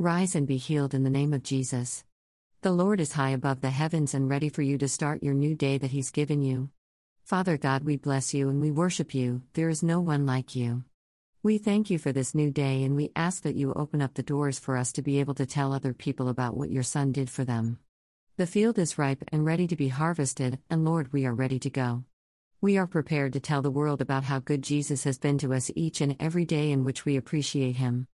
Rise and be healed in the name of Jesus. The Lord is high above the heavens and ready for you to start your new day that He's given you. Father God, we bless you and we worship you, there is no one like you. We thank you for this new day and we ask that you open up the doors for us to be able to tell other people about what your Son did for them. The field is ripe and ready to be harvested, and Lord, we are ready to go. We are prepared to tell the world about how good Jesus has been to us each and every day in which we appreciate him.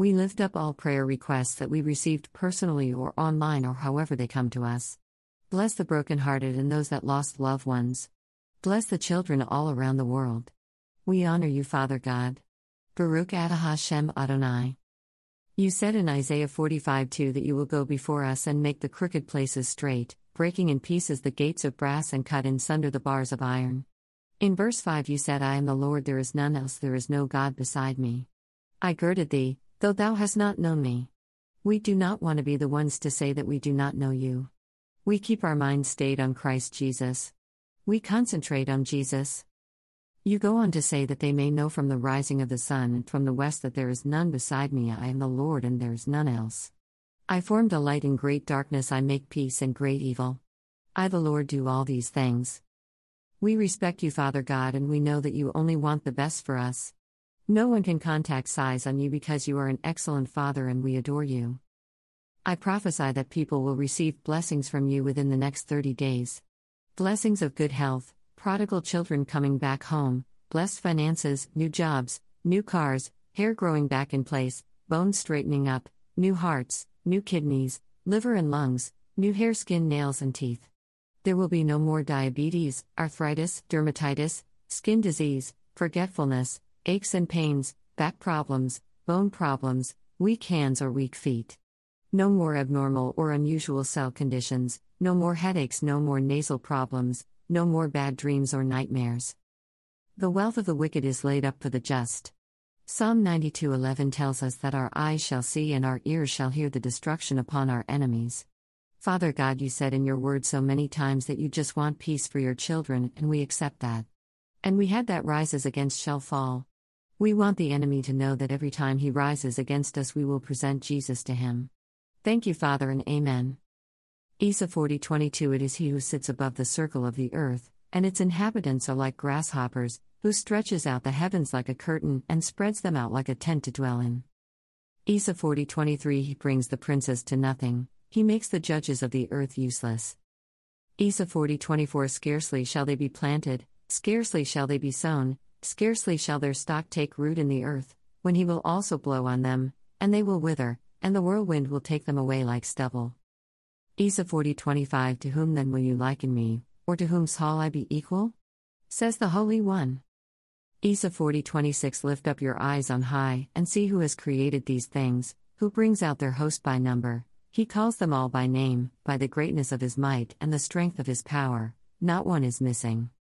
We lift up all prayer requests that we received personally or online or however they come to us. Bless the brokenhearted and those that lost loved ones. Bless the children all around the world. We honor you, Father God. Baruch Atah Hashem Adonai. You said in Isaiah 45 2 that you will go before us and make the crooked places straight breaking in pieces the gates of brass and cut in sunder the bars of iron. In verse 5 you said, I am the Lord, there is none else, there is no God beside me. I girded thee, though thou hast not known me. We do not want to be the ones to say that we do not know you. We keep our minds stayed on Christ Jesus. We concentrate on Jesus. You go on to say that they may know from the rising of the sun and from the west that there is none beside me, I am the Lord, and there is none else. I formed a light in great darkness, I make peace in great evil. I, the Lord, do all these things. We respect you, Father God, and we know that you only want the best for us. No one can contact size on you because you are an excellent Father and we adore you. I prophesy that people will receive blessings from you within the next 30 days. Blessings of good health, prodigal children coming back home, blessed finances, new jobs, new cars, hair growing back in place, bones straightening up, new hearts, new kidneys, liver and lungs, new hair, skin, nails, and teeth. There will be no more diabetes, arthritis, dermatitis, skin disease, forgetfulness, aches and pains, back problems, bone problems, weak hands or weak feet. No more abnormal or unusual cell conditions, no more headaches, no more nasal problems, no more bad dreams or nightmares. The wealth of the wicked is laid up for the just. Psalm 92:11 tells us that our eyes shall see and our ears shall hear the destruction upon our enemies. Father God, you said in your word so many times that you just want peace for your children, and we accept that. And we had that rises against shall fall. We want the enemy to know that every time he rises against us, we will present Jesus to him. Thank you, Father, and Amen. Isa 40:22 It is he who sits above the circle of the earth, and its inhabitants are like grasshoppers, who stretches out the heavens like a curtain and spreads them out like a tent to dwell in. Isa 40:23 He brings the princes to nothing, he makes the judges of the earth useless. Isa 40:24 Scarcely shall they be planted, scarcely shall they be sown, scarcely shall their stock take root in the earth, when he will also blow on them, and they will wither, and the whirlwind will take them away like stubble. Isa 40:25 To whom then will you liken me, or to whom shall I be equal? Says the Holy One. Isa 40:26 Lift up your eyes on high and see who has created these things, who brings out their host by number. He calls them all by name, by the greatness of his might and the strength of his power. Not one is missing.